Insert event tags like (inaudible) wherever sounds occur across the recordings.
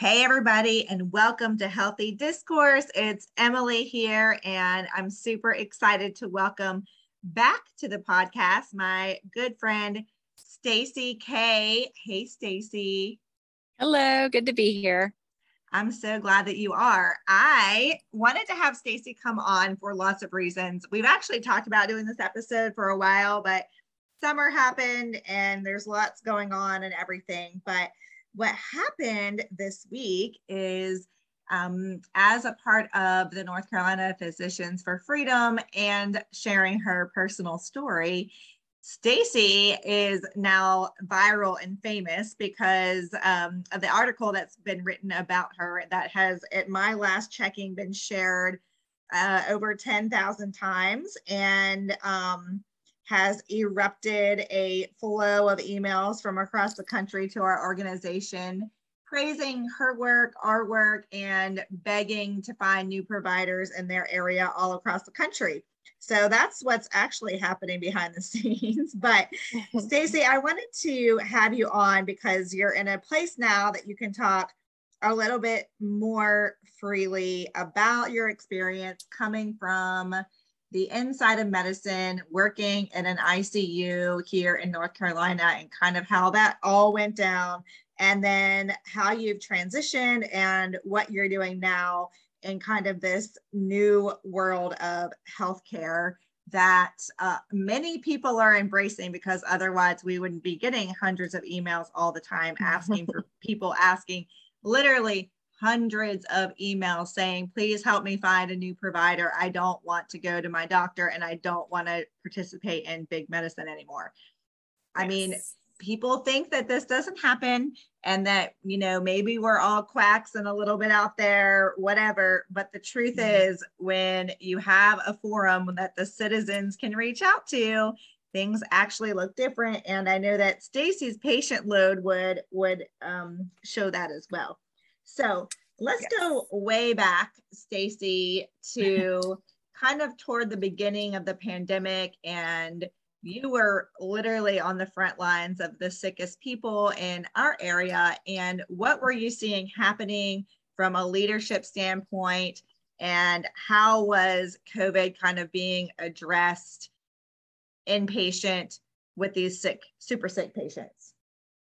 Hey, everybody, and welcome to Healthy Discourse. It's Emily here, and I'm super excited to welcome back to the podcast my good friend Stacy K. Hey, Stacy. Hello, good to be here. I'm so glad that you are. I wanted to have Stacy come on for lots of reasons. We've actually talked about doing this episode for a while, but summer happened and there's lots going on and everything. But what happened this week is um, as a part of the North Carolina Physicians for Freedom and sharing her personal story, Stacy is now viral and famous because um, of the article that's been written about her that has, at my last checking, been shared uh, over 10,000 times. And um, has erupted a flow of emails from across the country to our organization praising her work, our work, and begging to find new providers in their area all across the country. So that's what's actually happening behind the (laughs) scenes. But (laughs) Stacy, I wanted to have you on because you're in a place now that you can talk a little bit more freely about your experience coming from the inside of medicine, working in an ICU here in North Carolina, and kind of how that all went down, and then how you've transitioned and what you're doing now in kind of this new world of healthcare that uh, many people are embracing because otherwise we wouldn't be getting hundreds of emails all the time (laughs) asking for people asking literally hundreds of emails saying, please help me find a new provider. I don't want to go to my doctor and I don't want to participate in big medicine anymore. Yes. I mean, people think that this doesn't happen and that, you know, maybe we're all quacks and a little bit out there, whatever. But the truth mm-hmm. is, when you have a forum that the citizens can reach out to, things actually look different and i know that stacy's patient load would would um, show that as well so let's yes. go way back, Stacy, to (laughs) kind of toward the beginning of the pandemic and you were literally on the front lines of the sickest people in our area. And what were you seeing happening from a leadership standpoint? And how was covid kind of being addressed inpatient with these sick super sick patients?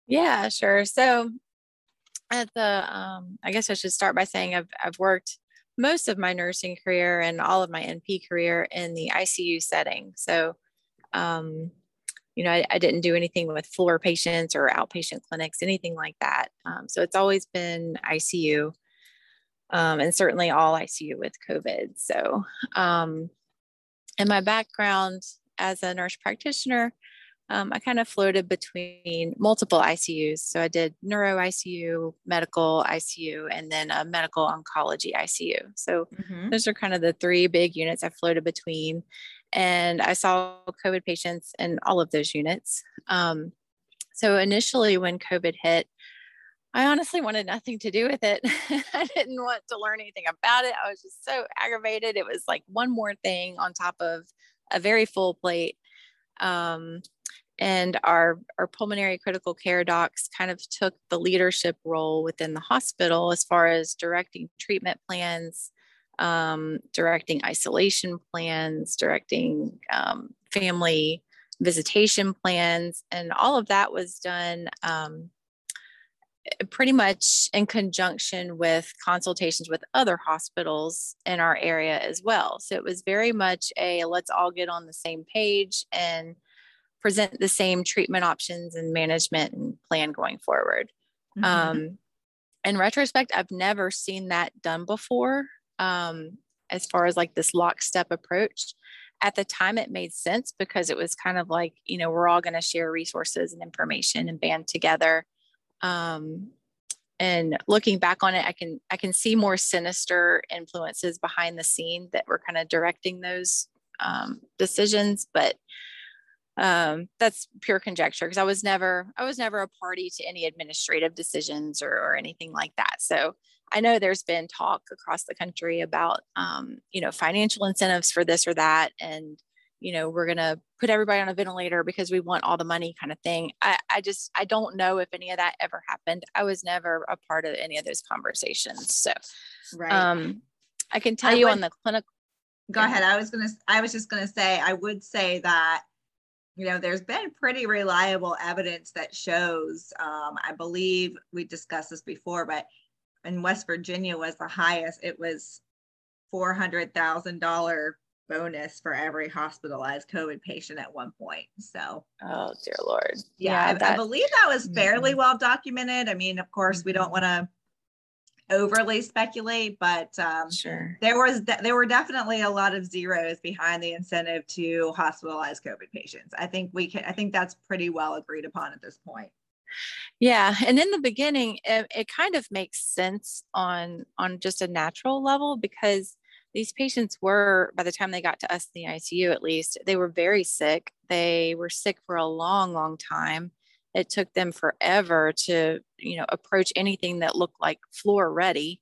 Yeah sure. So at the um, i guess i should start by saying i've, I've worked most of my nursing career and all of my np career in the icu setting. So um, you know I, I, didn't do anything with floor patients or outpatient clinics anything like that. Um, so it's always been icu um, and certainly all icu with covid. So um, and my background as a nurse practitioner um, I kind of floated between multiple ICUs. So I did neuro ICU, medical ICU, and then a medical oncology ICU. So mm-hmm. those are kind of the three big units I floated between. And I saw COVID patients in all of those units. Um, so initially, when COVID hit, I honestly wanted nothing to do with it. (laughs) I didn't want to learn anything about it. I was just so aggravated. It was like one more thing on top of a very full plate. Um, and our, our pulmonary critical care docs kind of took the leadership role within the hospital as far as directing treatment plans um, directing isolation plans directing um, family visitation plans and all of that was done um, pretty much in conjunction with consultations with other hospitals in our area as well. So it was very much a let's all get on the same page and present the same treatment options and management and plan going forward. Mm-hmm. Um, in retrospect, I've never seen that done before um, as far as like this lockstep approach. At the time, it made sense because it was kind of like, you know, we're all going to share resources and information and band together. Um, and looking back on it, I can I can see more sinister influences behind the scene that were kind of directing those um, decisions. But um, that's pure conjecture because I was never I was never a party to any administrative decisions or, or anything like that. So I know there's been talk across the country about um, you know financial incentives for this or that, and you know, we're going to put everybody on a ventilator because we want all the money kind of thing. I, I just, I don't know if any of that ever happened. I was never a part of any of those conversations. So, right. um, I can tell I you would, on the clinical. Go ahead. I was to, I was just going to say, I would say that, you know, there's been pretty reliable evidence that shows, um, I believe we discussed this before, but in West Virginia was the highest. It was $400,000 bonus for every hospitalized COVID patient at one point. So, oh dear Lord. Yeah, yeah I, I, believe that was fairly mm-hmm. well documented. I mean, of course, we don't want to overly speculate, but um, sure. there was de- there were definitely a lot of zeros behind the incentive to hospitalize COVID patients. I think we can. I think that's pretty well agreed upon at this point. Yeah, and in the beginning, it, it kind of makes sense on on just a natural level because these patients were, by the time they got to us in the ICU at least, they were very sick. They were sick for a long, long time. It took them forever to, you know, approach anything that looked like floor ready,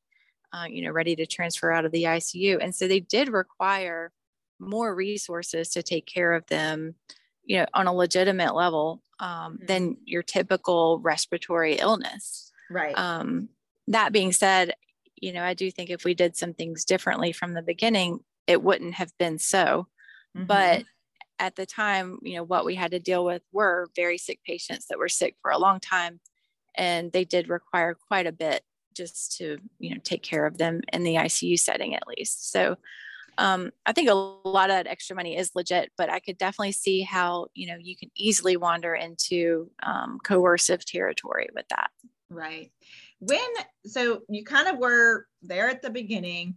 uh, you know, ready to transfer out of the ICU. And so they did require more resources to take care of them, you know, on a legitimate level um, mm-hmm. than your typical respiratory illness. Right. Um, that being said, you know, I do think if we did some things differently from the beginning, it wouldn't have been so. Mm-hmm. But at the time, you know, what we had to deal with were very sick patients that were sick for a long time. And they did require quite a bit just to, you know, take care of them in the ICU setting at least. So um, I think a lot of that extra money is legit, but I could definitely see how, you know, you can easily wander into um, coercive territory with that. Right when so you kind of were there at the beginning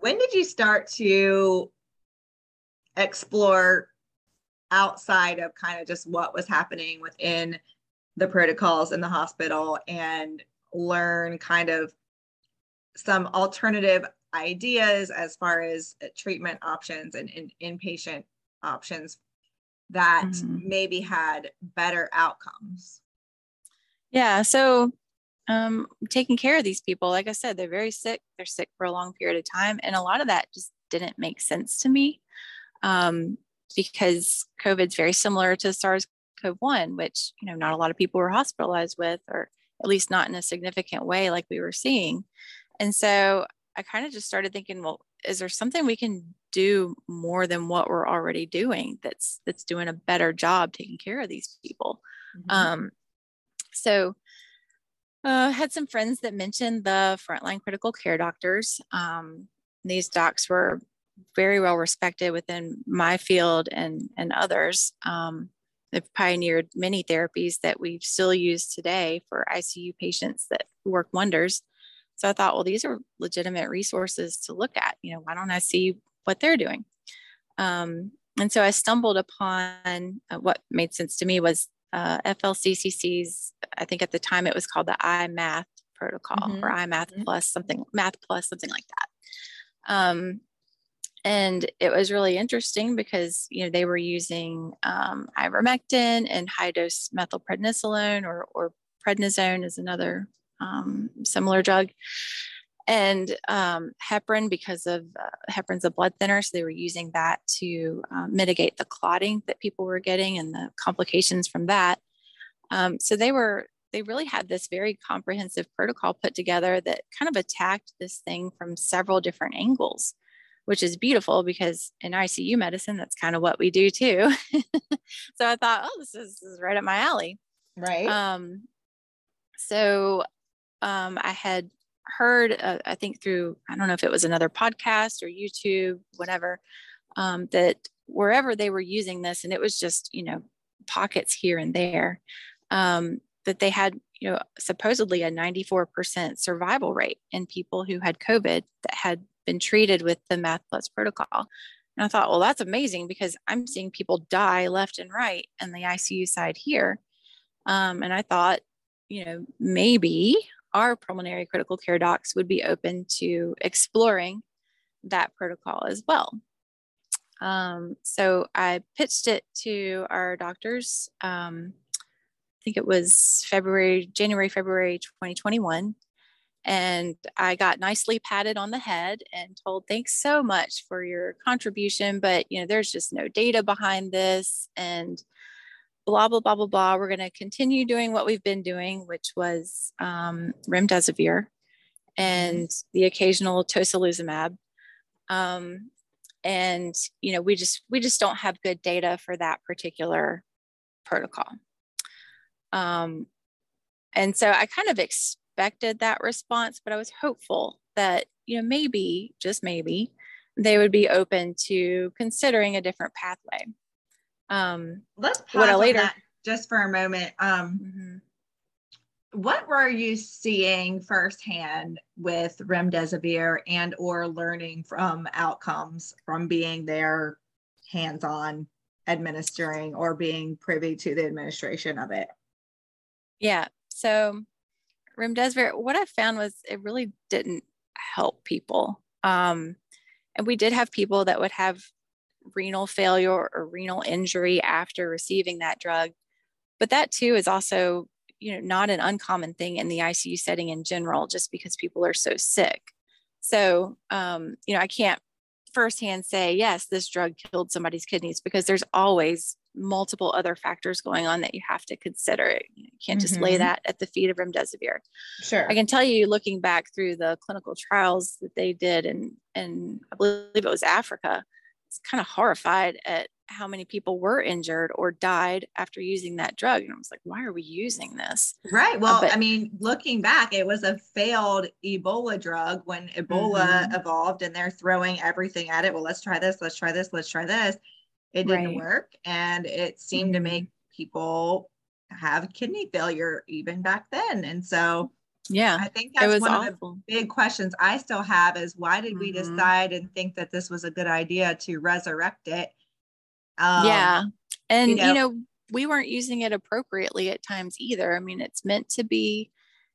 when did you start to explore outside of kind of just what was happening within the protocols in the hospital and learn kind of some alternative ideas as far as treatment options and, and inpatient options that mm-hmm. maybe had better outcomes yeah so um, taking care of these people. Like I said, they're very sick. They're sick for a long period of time. And a lot of that just didn't make sense to me um, because COVID's very similar to SARS CoV 1, which, you know, not a lot of people were hospitalized with, or at least not in a significant way like we were seeing. And so I kind of just started thinking, well, is there something we can do more than what we're already doing that's that's doing a better job taking care of these people? Mm-hmm. Um, so uh, had some friends that mentioned the frontline critical care doctors. Um, these docs were very well respected within my field and, and others. Um, they've pioneered many therapies that we still use today for ICU patients that work wonders. So I thought, well, these are legitimate resources to look at. You know, why don't I see what they're doing? Um, and so I stumbled upon uh, what made sense to me was uh, FLCCC's, I think at the time it was called the iMath protocol mm-hmm. or iMath mm-hmm. plus something, Math plus something like that. Um, and it was really interesting because you know they were using um, ivermectin and high dose methylprednisolone or, or prednisone is another um, similar drug. And um, heparin because of uh, heparin's a blood thinner so they were using that to uh, mitigate the clotting that people were getting and the complications from that. Um, so they were they really had this very comprehensive protocol put together that kind of attacked this thing from several different angles which is beautiful because in icu medicine that's kind of what we do too. (laughs) So i thought oh this is, this is right up my alley. Right. Um, so um, i had heard, uh, I think through, I don't know if it was another podcast or YouTube, whatever, um, that wherever they were using this, and it was just, you know, pockets here and there, um, that they had, you know, supposedly a 94% survival rate in people who had COVID that had been treated with the Math Plus protocol. And I thought, well, that's amazing because I'm seeing people die left and right in the ICU side here. Um, and I thought, you know, maybe our pulmonary critical care docs would be open to exploring that protocol as well. Um, so I pitched it to our doctors. Um, I think it was February, January, February 2021. And I got nicely patted on the head and told, thanks so much for your contribution, but you know, there's just no data behind this and blah, blah, blah, blah, blah. We're going to continue doing what we've been doing, which was um, remdesivir and the occasional tocilizumab. Um, and, you know, we just, we just don't have good data for that particular protocol. Um, and so I kind of ex- expected that response, but I was hopeful that, you know, maybe, just maybe, they would be open to considering a different pathway. Um, Let's pause later, that just for a moment. Um, mm-hmm. What were you seeing firsthand with remdesivir and or learning from outcomes from being there hands-on administering or being privy to the administration of it? Yeah. So remdesivir, what I found was it really didn't help people. Um, and we did have people that would have renal failure or renal injury after receiving that drug. But that too is also, you know, not an uncommon thing in the ICU setting in general, just because people are so sick. So, um, you know, I can't firsthand say, yes, this drug killed somebody's kidneys because there's always multiple other factors going on that you have to consider. You can't just mm-hmm. lay that at the feet of remdesivir. Sure. I can tell you, looking back through the clinical trials that they did, and and I believe it was Africa, it's kind of horrified at how many people were injured or died after using that drug. And I was like, why are we using this? Right. Well, uh, but, I mean, looking back, it was a failed Ebola drug when Ebola mm-hmm. evolved and they're throwing everything at it. Well, let's try this, let's try this, let's try this. It didn't right. work. And it seemed mm-hmm. to make people have kidney failure even back then. And so, yeah, I think that's one awful. of the big questions I still have is why did mm-hmm. we decide and think that this was a good idea to resurrect it? Um, yeah. And, you know, you know, we weren't using it appropriately at times either. I mean, it's meant to be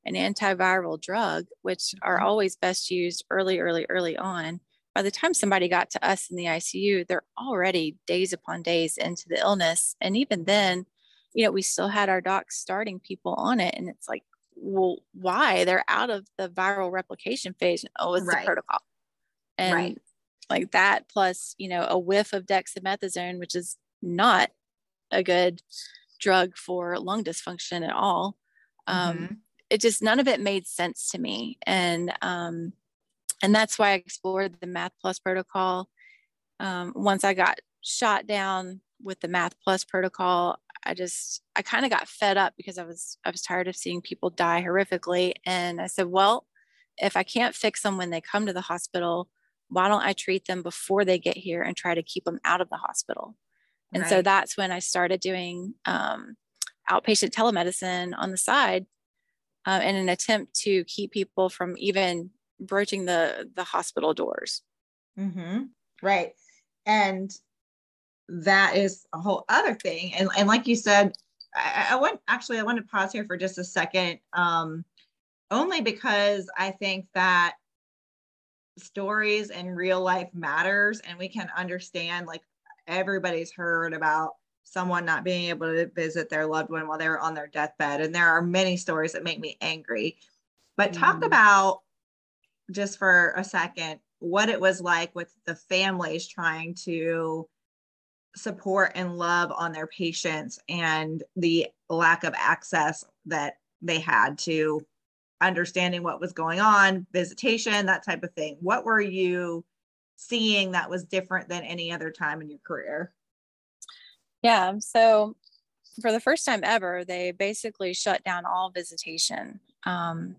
an antiviral drug, which are mm-hmm. always best used early, early, early on by the time somebody got to us in the ICU, they're already days upon days into the illness. And even then, you know, we still had our docs starting people on it. And it's like, well, why? They're out of the viral replication phase. Oh, it's right. the protocol. And right. like that, plus, you know, a whiff of dexamethasone, which is not a good drug for lung dysfunction at all. Um, mm-hmm. It just, none of it made sense to me. And, um, and that's why I explored the Math Plus protocol. Um, once I got shot down with the Math Plus protocol, I just I kind of got fed up because I was I was tired of seeing people die horrifically, and I said, well, if I can't fix them when they come to the hospital, why don't I treat them before they get here and try to keep them out of the hospital? And right. so that's when I started doing um, outpatient telemedicine on the side uh, in an attempt to keep people from even broaching the the hospital doors mm-hmm. right and that is a whole other thing and, and like you said I, I want actually i want to pause here for just a second um only because i think that stories and real life matters and we can understand like everybody's heard about someone not being able to visit their loved one while they're on their deathbed and there are many stories that make me angry but talk mm. about just for a second what it was like with the families trying to support and love on their patients and the lack of access that they had to understanding what was going on, visitation, that type of thing. What were you seeing that was different than any other time in your career? Yeah, so for the first time ever, they basically shut down all visitation. Um,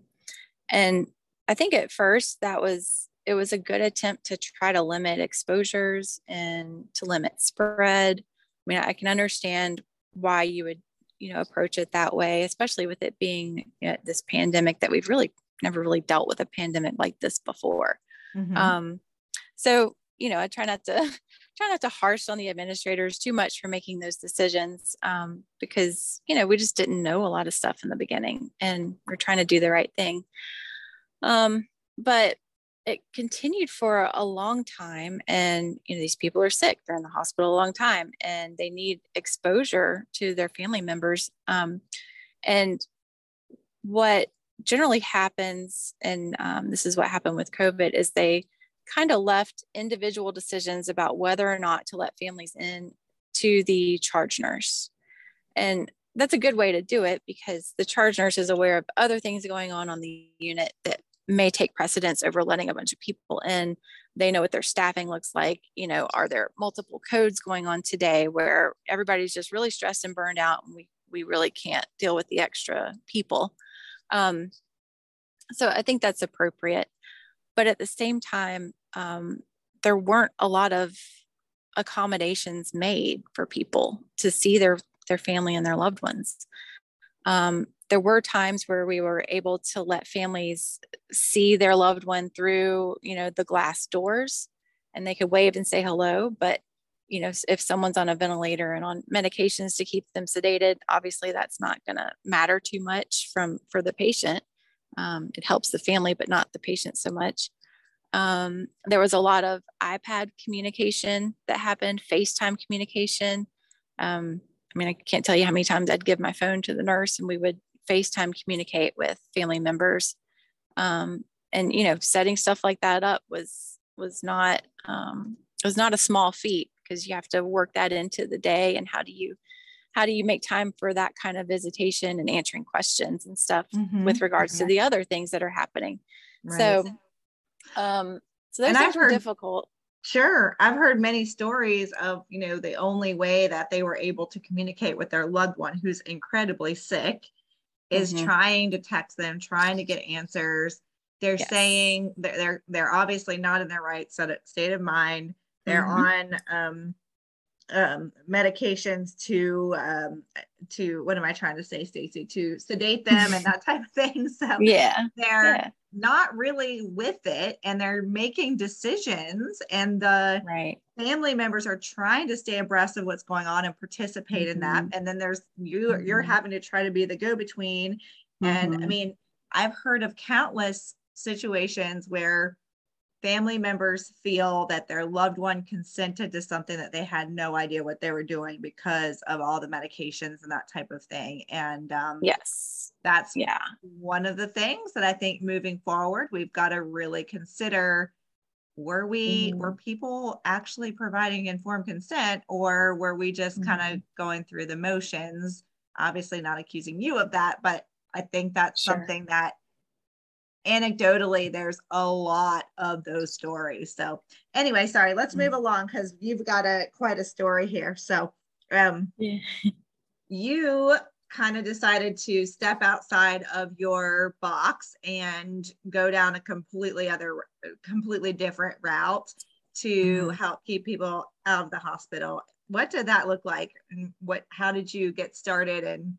and I think at first that was it was a good attempt to try to limit exposures and to limit spread. I mean, I can understand why you would, you know, approach it that way, especially with it being you know, this pandemic that we've really never really dealt with a pandemic like this before. Mm-hmm. Um, so, you know, I try not to (laughs) try not to harsh on the administrators too much for making those decisions um, because you know we just didn't know a lot of stuff in the beginning, and we're trying to do the right thing. Um, but it continued for a long time and you know these people are sick they're in the hospital a long time and they need exposure to their family members um, and what generally happens, and um, this is what happened with COVID, is they kind of left individual decisions about whether or not to let families in to the charge nurse. And that's a good way to do it because the charge nurse is aware of other things going on on the unit that may take precedence over letting a bunch of people in. They know what their staffing looks like. You know are there multiple codes going on today where everybody's just really stressed and burned out and we we really can't deal with the extra people? Um, so i think that's appropriate. But at the same time um, there weren't a lot of accommodations made for people to see their their family and their loved ones um, there were times where we were able to let families see their loved one through you know the glass doors and they could wave and say hello but you know if someone's on a ventilator and on medications to keep them sedated obviously that's not going to matter too much from for the patient. Um, it helps the family but not the patient so much. Um, there was a lot of ipad communication that happened facetime communication. Um, i mean i can't tell you how many times i'd give my phone to the nurse and we would FaceTime communicate with family members. Um, and you know, setting stuff like that up was was not um, was not a small feat because you have to work that into the day. And how do you how do you make time for that kind of visitation and answering questions and stuff mm-hmm. with regards to the other things that are happening? Right. So, um, so those things were difficult. Sure. I've heard many stories of, you know, the only way that they were able to communicate with their loved one who's incredibly sick is mm-hmm. trying to text them, trying to get answers. They're yes. saying they're, they're they're obviously not in their right state of mind. They're mm-hmm. on um, um, medications to um, to what am I trying to say, Stacy? To sedate them and that type of thing. (laughs) So (laughs) yeah, they're yeah. not really with it, and they're making decisions, and the right family members are trying to stay abreast of what's going on and participate mm-hmm. in that. Mm-hmm. And then there's you mm-hmm. you're having to try to be the go between. And I mm-hmm. mean, I've heard of countless situations where family members feel that their loved one consented to something that they had no idea what they were doing because of all the medications and that type of thing. And um, yes, that's yeah one of the things that I think moving forward we've got to really consider. Were we mm-hmm. were people actually providing informed consent, or were we just mm-hmm. kind of going through the motions? Obviously, not accusing you of that, but I think that's sure. something that anecdotally there's a lot of those stories so anyway sorry let's move mm. along because you've got a quite a story here so um yeah. you kind of decided to step outside of your box and go down a completely other completely different route to mm-hmm. help keep people out of the hospital what did that look like and what how did you get started and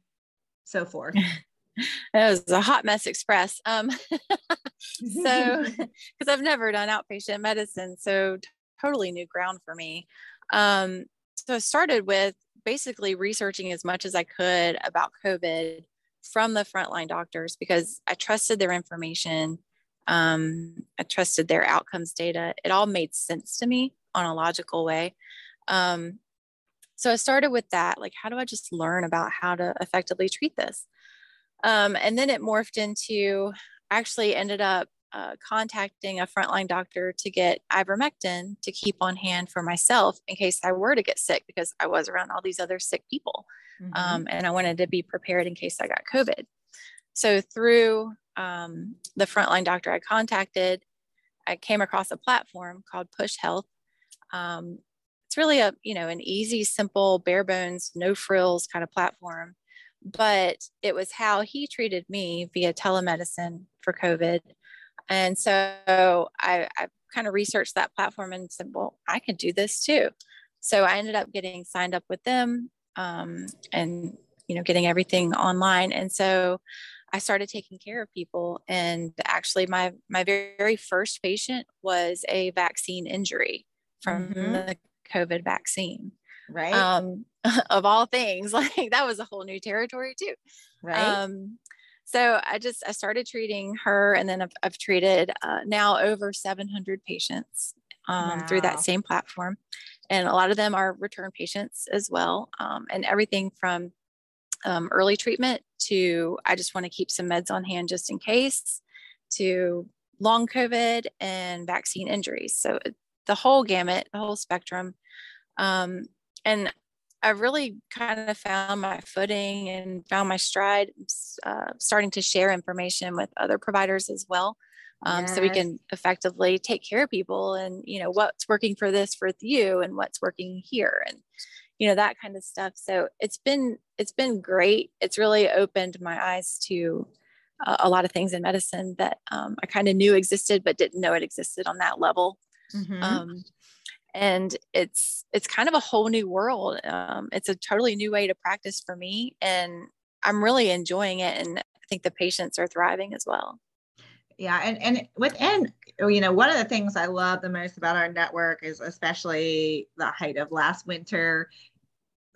so forth (laughs) (laughs) it was a hot mess express. Um, (laughs) so, (laughs) because I've never done outpatient medicine, so totally new ground for me. Um, so I started with basically researching as much as I could about COVID from the frontline doctors because I trusted their information. Um, I trusted their outcomes data. It all made sense to me on a logical way. Um, so I started with that. Like, how do I just learn about how to effectively treat this? Um, and then it morphed into actually ended up uh, contacting a frontline doctor to get ivermectin to keep on hand for myself in case I were to get sick because I was around all these other sick people. Mm-hmm. Um, and I wanted to be prepared in case I got COVID. So through um, the frontline doctor I contacted, I came across a platform called Push Health. Um, it's really a you know an easy, simple, bare bones, no frills kind of platform but it was how he treated me via telemedicine for COVID. And so I, I kind of researched that platform and said, well, I can do this too. So I ended up getting signed up with them um, and, you know, getting everything online. And so I started taking care of people. And actually, my, my very first patient was a vaccine injury from mm-hmm. the COVID vaccine right um (laughs) of all things (laughs) like that was a whole new territory too right um so i just i started treating her and then i've, I've treated uh, now over 700 patients um, wow. through that same platform and a lot of them are return patients as well um, and everything from um, early treatment to I just want to keep some meds on hand just in case to long COVID and vaccine injuries. So the whole gamut, the whole spectrum. Um, and I really kind of found my footing and found my stride, uh, starting to share information with other providers as well. Um, yes. So we can effectively take care of people and, you know, what's working for this for you and what's working here and, you know, that kind of stuff. So it's been, it's been great. It's really opened my eyes to uh, a lot of things in medicine that um, I kind of knew existed, but didn't know it existed on that level. Mm-hmm. Um, and it's it's kind of a whole new world um, it's a totally new way to practice for me and i'm really enjoying it and i think the patients are thriving as well. Yeah and and within you know one of the things i love the most about our network is especially the height of last winter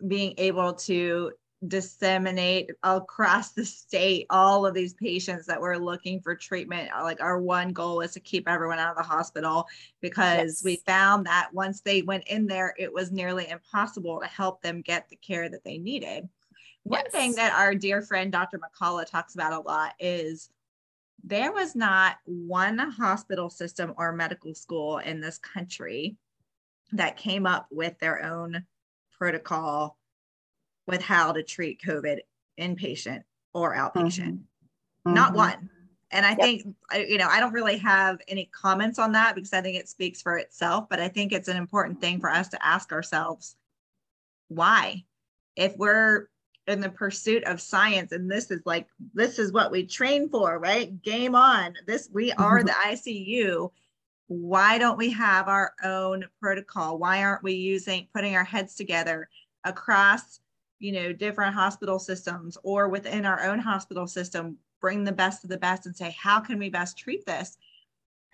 being able to disseminate across the state all of these patients that were looking for treatment like our one goal is to keep everyone out of the hospital because yes. we found that once they went in there it was nearly impossible to help them get the care that they needed one yes. thing that our dear friend dr mccullough talks about a lot is there was not one hospital system or medical school in this country that came up with their own protocol with how to treat COVID inpatient or outpatient. Mm-hmm. Not mm-hmm. one. And I yep. think, you know, I don't really have any comments on that because I think it speaks for itself, but I think it's an important thing for us to ask ourselves why? If we're in the pursuit of science and this is like, this is what we train for, right? Game on. This, we are mm-hmm. the ICU. Why don't we have our own protocol? Why aren't we using, putting our heads together across you know different hospital systems or within our own hospital system bring the best of the best and say how can we best treat this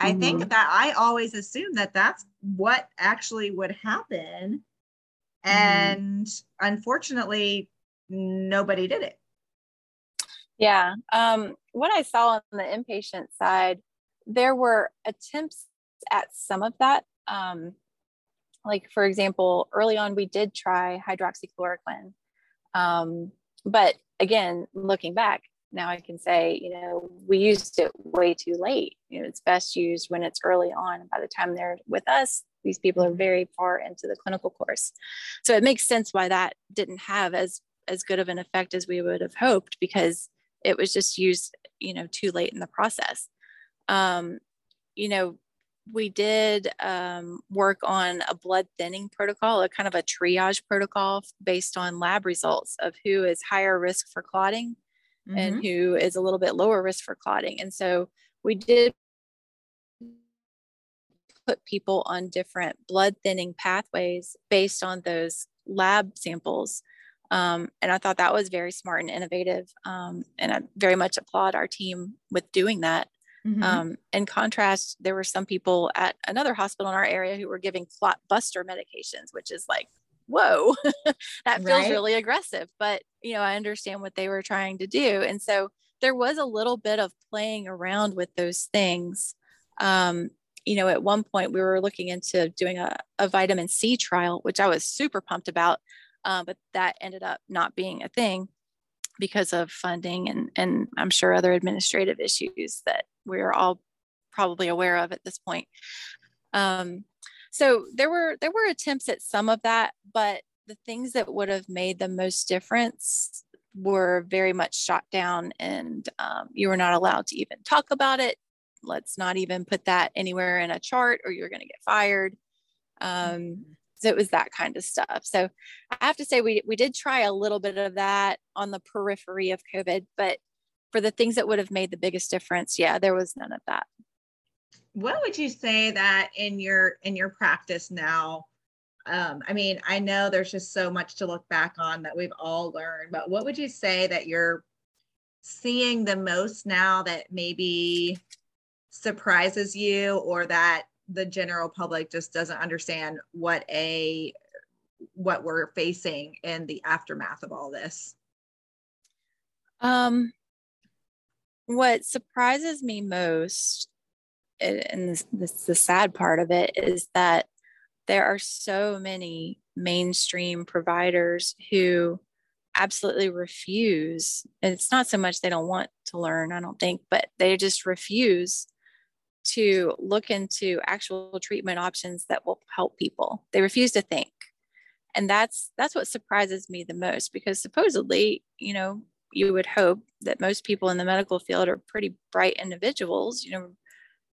mm-hmm. i think mm-hmm. that i always assume that that's what actually would happen mm-hmm. and unfortunately nobody did it yeah um, what i saw on the inpatient side there were attempts at some of that um, like for example early on we did try hydroxychloroquine um, but again, looking back, now I can say, you know, we used it way too late. You know, it's best used when it's early on. By the time they're with us, these people are very far into the clinical course. So it makes sense why that didn't have as as good of an effect as we would have hoped because it was just used, you know, too late in the process. Um, you know, we did um, work on a blood thinning protocol, a kind of a triage protocol based on lab results of who is higher risk for clotting mm-hmm. and who is a little bit lower risk for clotting. And so we did put people on different blood thinning pathways based on those lab samples. Um, and I thought that was very smart and innovative. Um, and I very much applaud our team with doing that. Mm-hmm. Um, in contrast, there were some people at another hospital in our area who were giving clot buster medications, which is like, whoa, (laughs) that feels right? really aggressive. But, you know, I understand what they were trying to do. And so there was a little bit of playing around with those things. Um, you know, at one point we were looking into doing a, a vitamin C trial, which I was super pumped about, uh, but that ended up not being a thing because of funding and, and I'm sure other administrative issues that we're all probably aware of at this point. Um, so there were there were attempts at some of that, but the things that would have made the most difference were very much shot down, and um, you were not allowed to even talk about it. Let's not even put that anywhere in a chart, or you're going to get fired. Um, mm-hmm. So it was that kind of stuff. So I have to say we we did try a little bit of that on the periphery of COVID, but for the things that would have made the biggest difference, yeah, there was none of that. What would you say that in your in your practice now? Um, I mean, I know there's just so much to look back on that we've all learned, but what would you say that you're seeing the most now that maybe surprises you or that the general public just doesn't understand what a what we're facing in the aftermath of all this? Um, what surprises me most and this, this the sad part of it is that there are so many mainstream providers who absolutely refuse. And it's not so much they don't want to learn, I don't think, but they just refuse to look into actual treatment options that will help people. They refuse to think. And that's that's what surprises me the most because supposedly, you know, you would hope that most people in the medical field are pretty bright individuals, you know,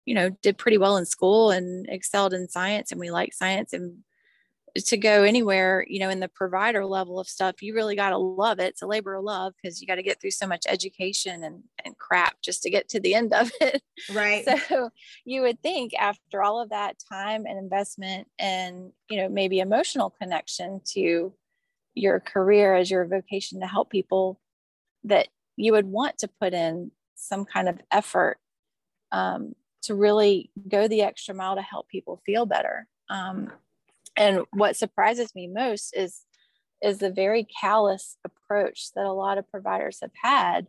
you know, did pretty well in school and excelled in science and we like science and to go anywhere, you know, in the provider level of stuff, you really got to love it. It's a labor of love because you got to get through so much education and, and crap just to get to the end of it. (laughs) Right. So you would think after all of that time and investment and, you know, maybe emotional connection to your career as your vocation to help people, that you would want to put in some kind of effort um, to really go the extra mile to help people feel better. Um, and what surprises me most is is the very callous approach that a lot of providers have had.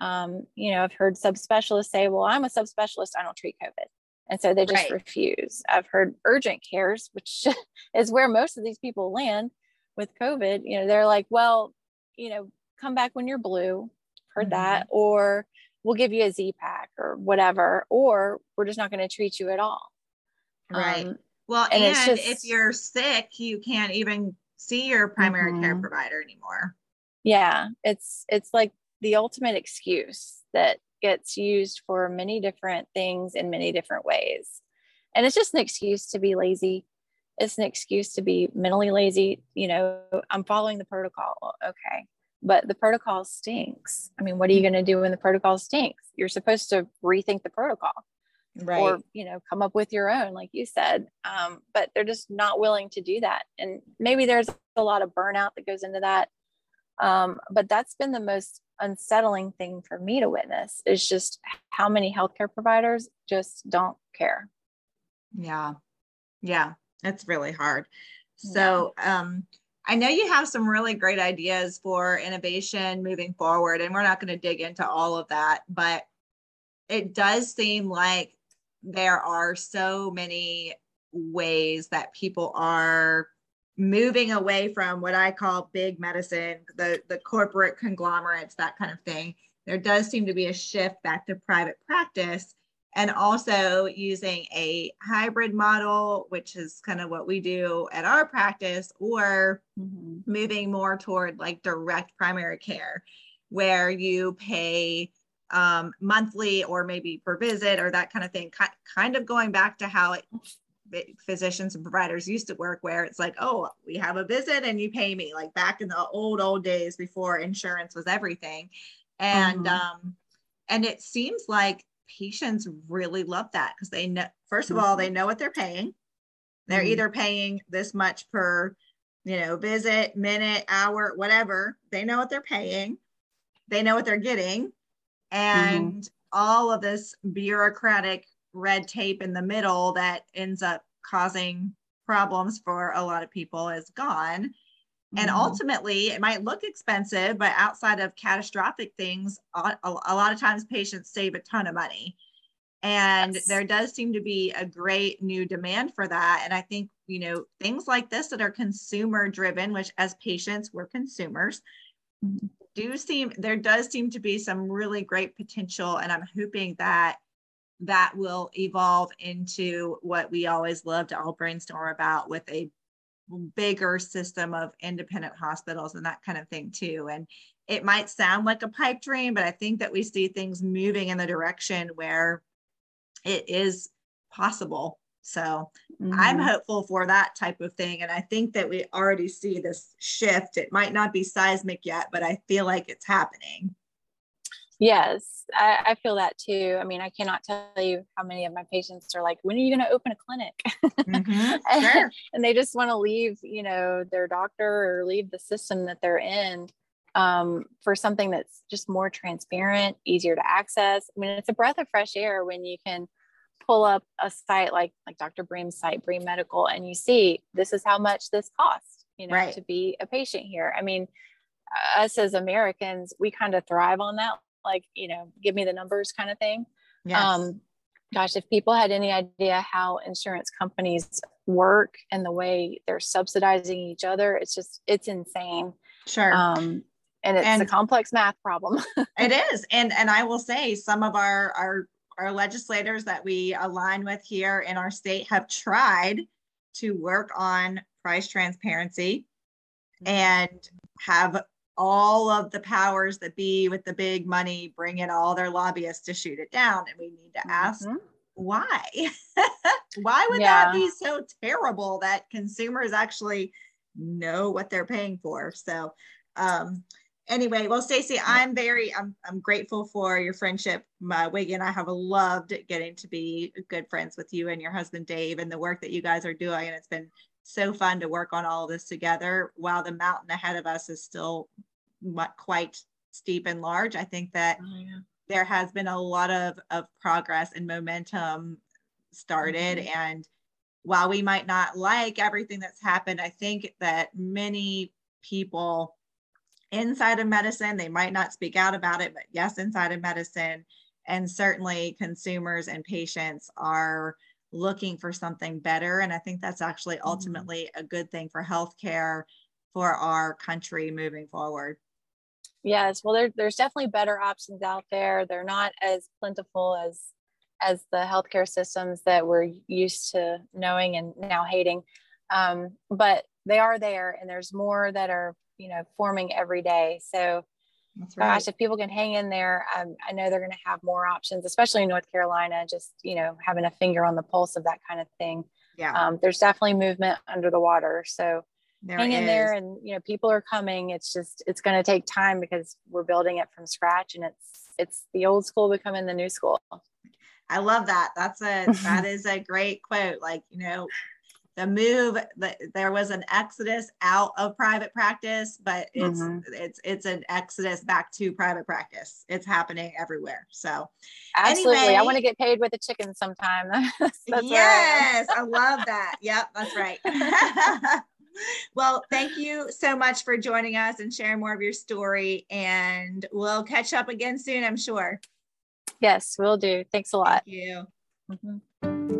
Um, you know i've heard subspecialists say well i'm a subspecialist. I don't treat covid. And so they just right. refuse. I've heard urgent cares which (laughs) is where most of these people land with covid. You know they're like well you know come back when you're blue. Heard mm-hmm. that. Or we'll give you a z-pack or whatever. Or we're just not going to treat you at all. Right. Um, well, and, and just, if you're sick, you can't even see your primary mm-hmm. care provider anymore. Yeah, it's it's like the ultimate excuse that gets used for many different things in many different ways. And it's just an excuse to be lazy. It's an excuse to be mentally lazy. You know, I'm following the protocol. Okay. But the protocol stinks. I mean, what are you mm. going to do when the protocol stinks? You're supposed to rethink the protocol right. or you know come up with your own like you said um, but they're just not willing to do that. And maybe there's a lot of burnout that goes into that. Um, but that's been the most unsettling thing for me to witness is just how many healthcare providers just don't care. Yeah. Yeah. It's really hard. So yeah. um I know you have some really great ideas for innovation moving forward, and we're not going to dig into all of that, but it does seem like there are so many ways that people are moving away from what I call big medicine, the, the corporate conglomerates, that kind of thing. There does seem to be a shift back to private practice and also using a hybrid model, which is kind of what we do at our practice, or mm-hmm. moving more toward like direct primary care, where you pay um, monthly or maybe per visit or that kind of thing, kind of going back to how it, physicians and providers used to work where it's like oh we have a visit and you pay me like back in the old old days before insurance was everything and mm-hmm. um and it seems like patients really love that because they know 1st of mm-hmm. all they know what they're paying they're mm-hmm. either paying this much per you know visit minute hour whatever they know what they're paying they know what they're getting Mm-hmm. And mm-hmm. all of this bureaucratic red tape in the middle that ends up causing problems for a lot of people is gone. Mm-hmm. And ultimately, it might look expensive, but outside of catastrophic things, a, a lot of times patients save a ton of money. And yes. there does seem to be a great new demand for that. And I think, you know, things like this that are consumer driven, which as patients, we're consumers, mm-hmm do seem there does seem to be some really great potential and i'm hoping that that will evolve into what we always love to all brainstorm about with a bigger system of independent hospitals and that kind of thing too. And it might sound like a pipe dream but i think that we see things moving in the direction where it is possible so mm-hmm. I'm hopeful for that type of thing. And I think that we already see this shift. It might not be seismic yet, but I feel like it's happening. Yes, I, I, feel that too. I mean, I cannot tell you how many of my patients are like, when are you going to open a clinic? Mm-hmm, (laughs) and, and, they just want to leave, you know, their doctor or leave the system that they're in um, for something that's just more transparent, easier to access. I mean, it's a breath of fresh air when you can pull up a site like like Dr. Bream's site, Bream Medical, and you see this is how much this costs, you know, right. to be a patient here. I mean, us as Americans, we kind of thrive on that, like, you know, give me the numbers kind of thing. Yes. Um, gosh, if people had any idea how insurance companies work and the way they're subsidizing each other, it's just it's insane. Sure. Um, and it's and a complex math problem. (laughs) it is. And and I will say some of our our our legislators that we align with here in our state have tried to work on price transparency mm-hmm. and have all of the powers that be with the big money bring in all their lobbyists to shoot it down. And we need to ask mm-hmm. why? (laughs) why would yeah. that be so terrible that consumers actually know what they're paying for? So, um, anyway, well, Stacy, I'm very, I'm, I'm grateful for your friendship. My Wiggy and I have loved getting to be good friends with you and your husband, Dave, and the work that you guys are doing. And it's been so fun to work on all of this together while the mountain ahead of us is still quite steep and large. I think that oh, yeah. there has been a lot of, of progress and momentum started. Mm-hmm. And while we might not like everything that's happened, I think that many people inside of medicine, they might not speak out about it, but yes, inside of medicine, and certainly consumers and patients are looking for something better. And I think that's actually mm-hmm. ultimately mm-hmm. a good thing for healthcare for our country moving forward. Yes, well, there, there's definitely better options out there. They're not as plentiful as as the healthcare systems that we're used to knowing and now hating, um, but they are there, and there's more that are you know forming every day. So, right. gosh, if people can hang in there, um, I know they're going to have more options, especially in North Carolina. Just you know, having a finger on the pulse of that kind of thing. Yeah, um, there's definitely movement under the water. So there hang in there and you know people are coming it's just it's going to take time because we're building it from scratch and it's it's the old school becoming the new school i love that that's a that (laughs) is a great quote like you know the move that there was an exodus out of private practice but it's mm-hmm. it's it's an exodus back to private practice it's happening everywhere so absolutely anyway, i want to get paid with a chicken sometime (laughs) that's yes I, I (laughs) love that yep that's right (laughs) well, thank you so much for joining us and sharing more of your story. And we'll catch up again soon, I'm sure. Yes, we'll do. Thanks a lot. Thank you. Mm-hmm.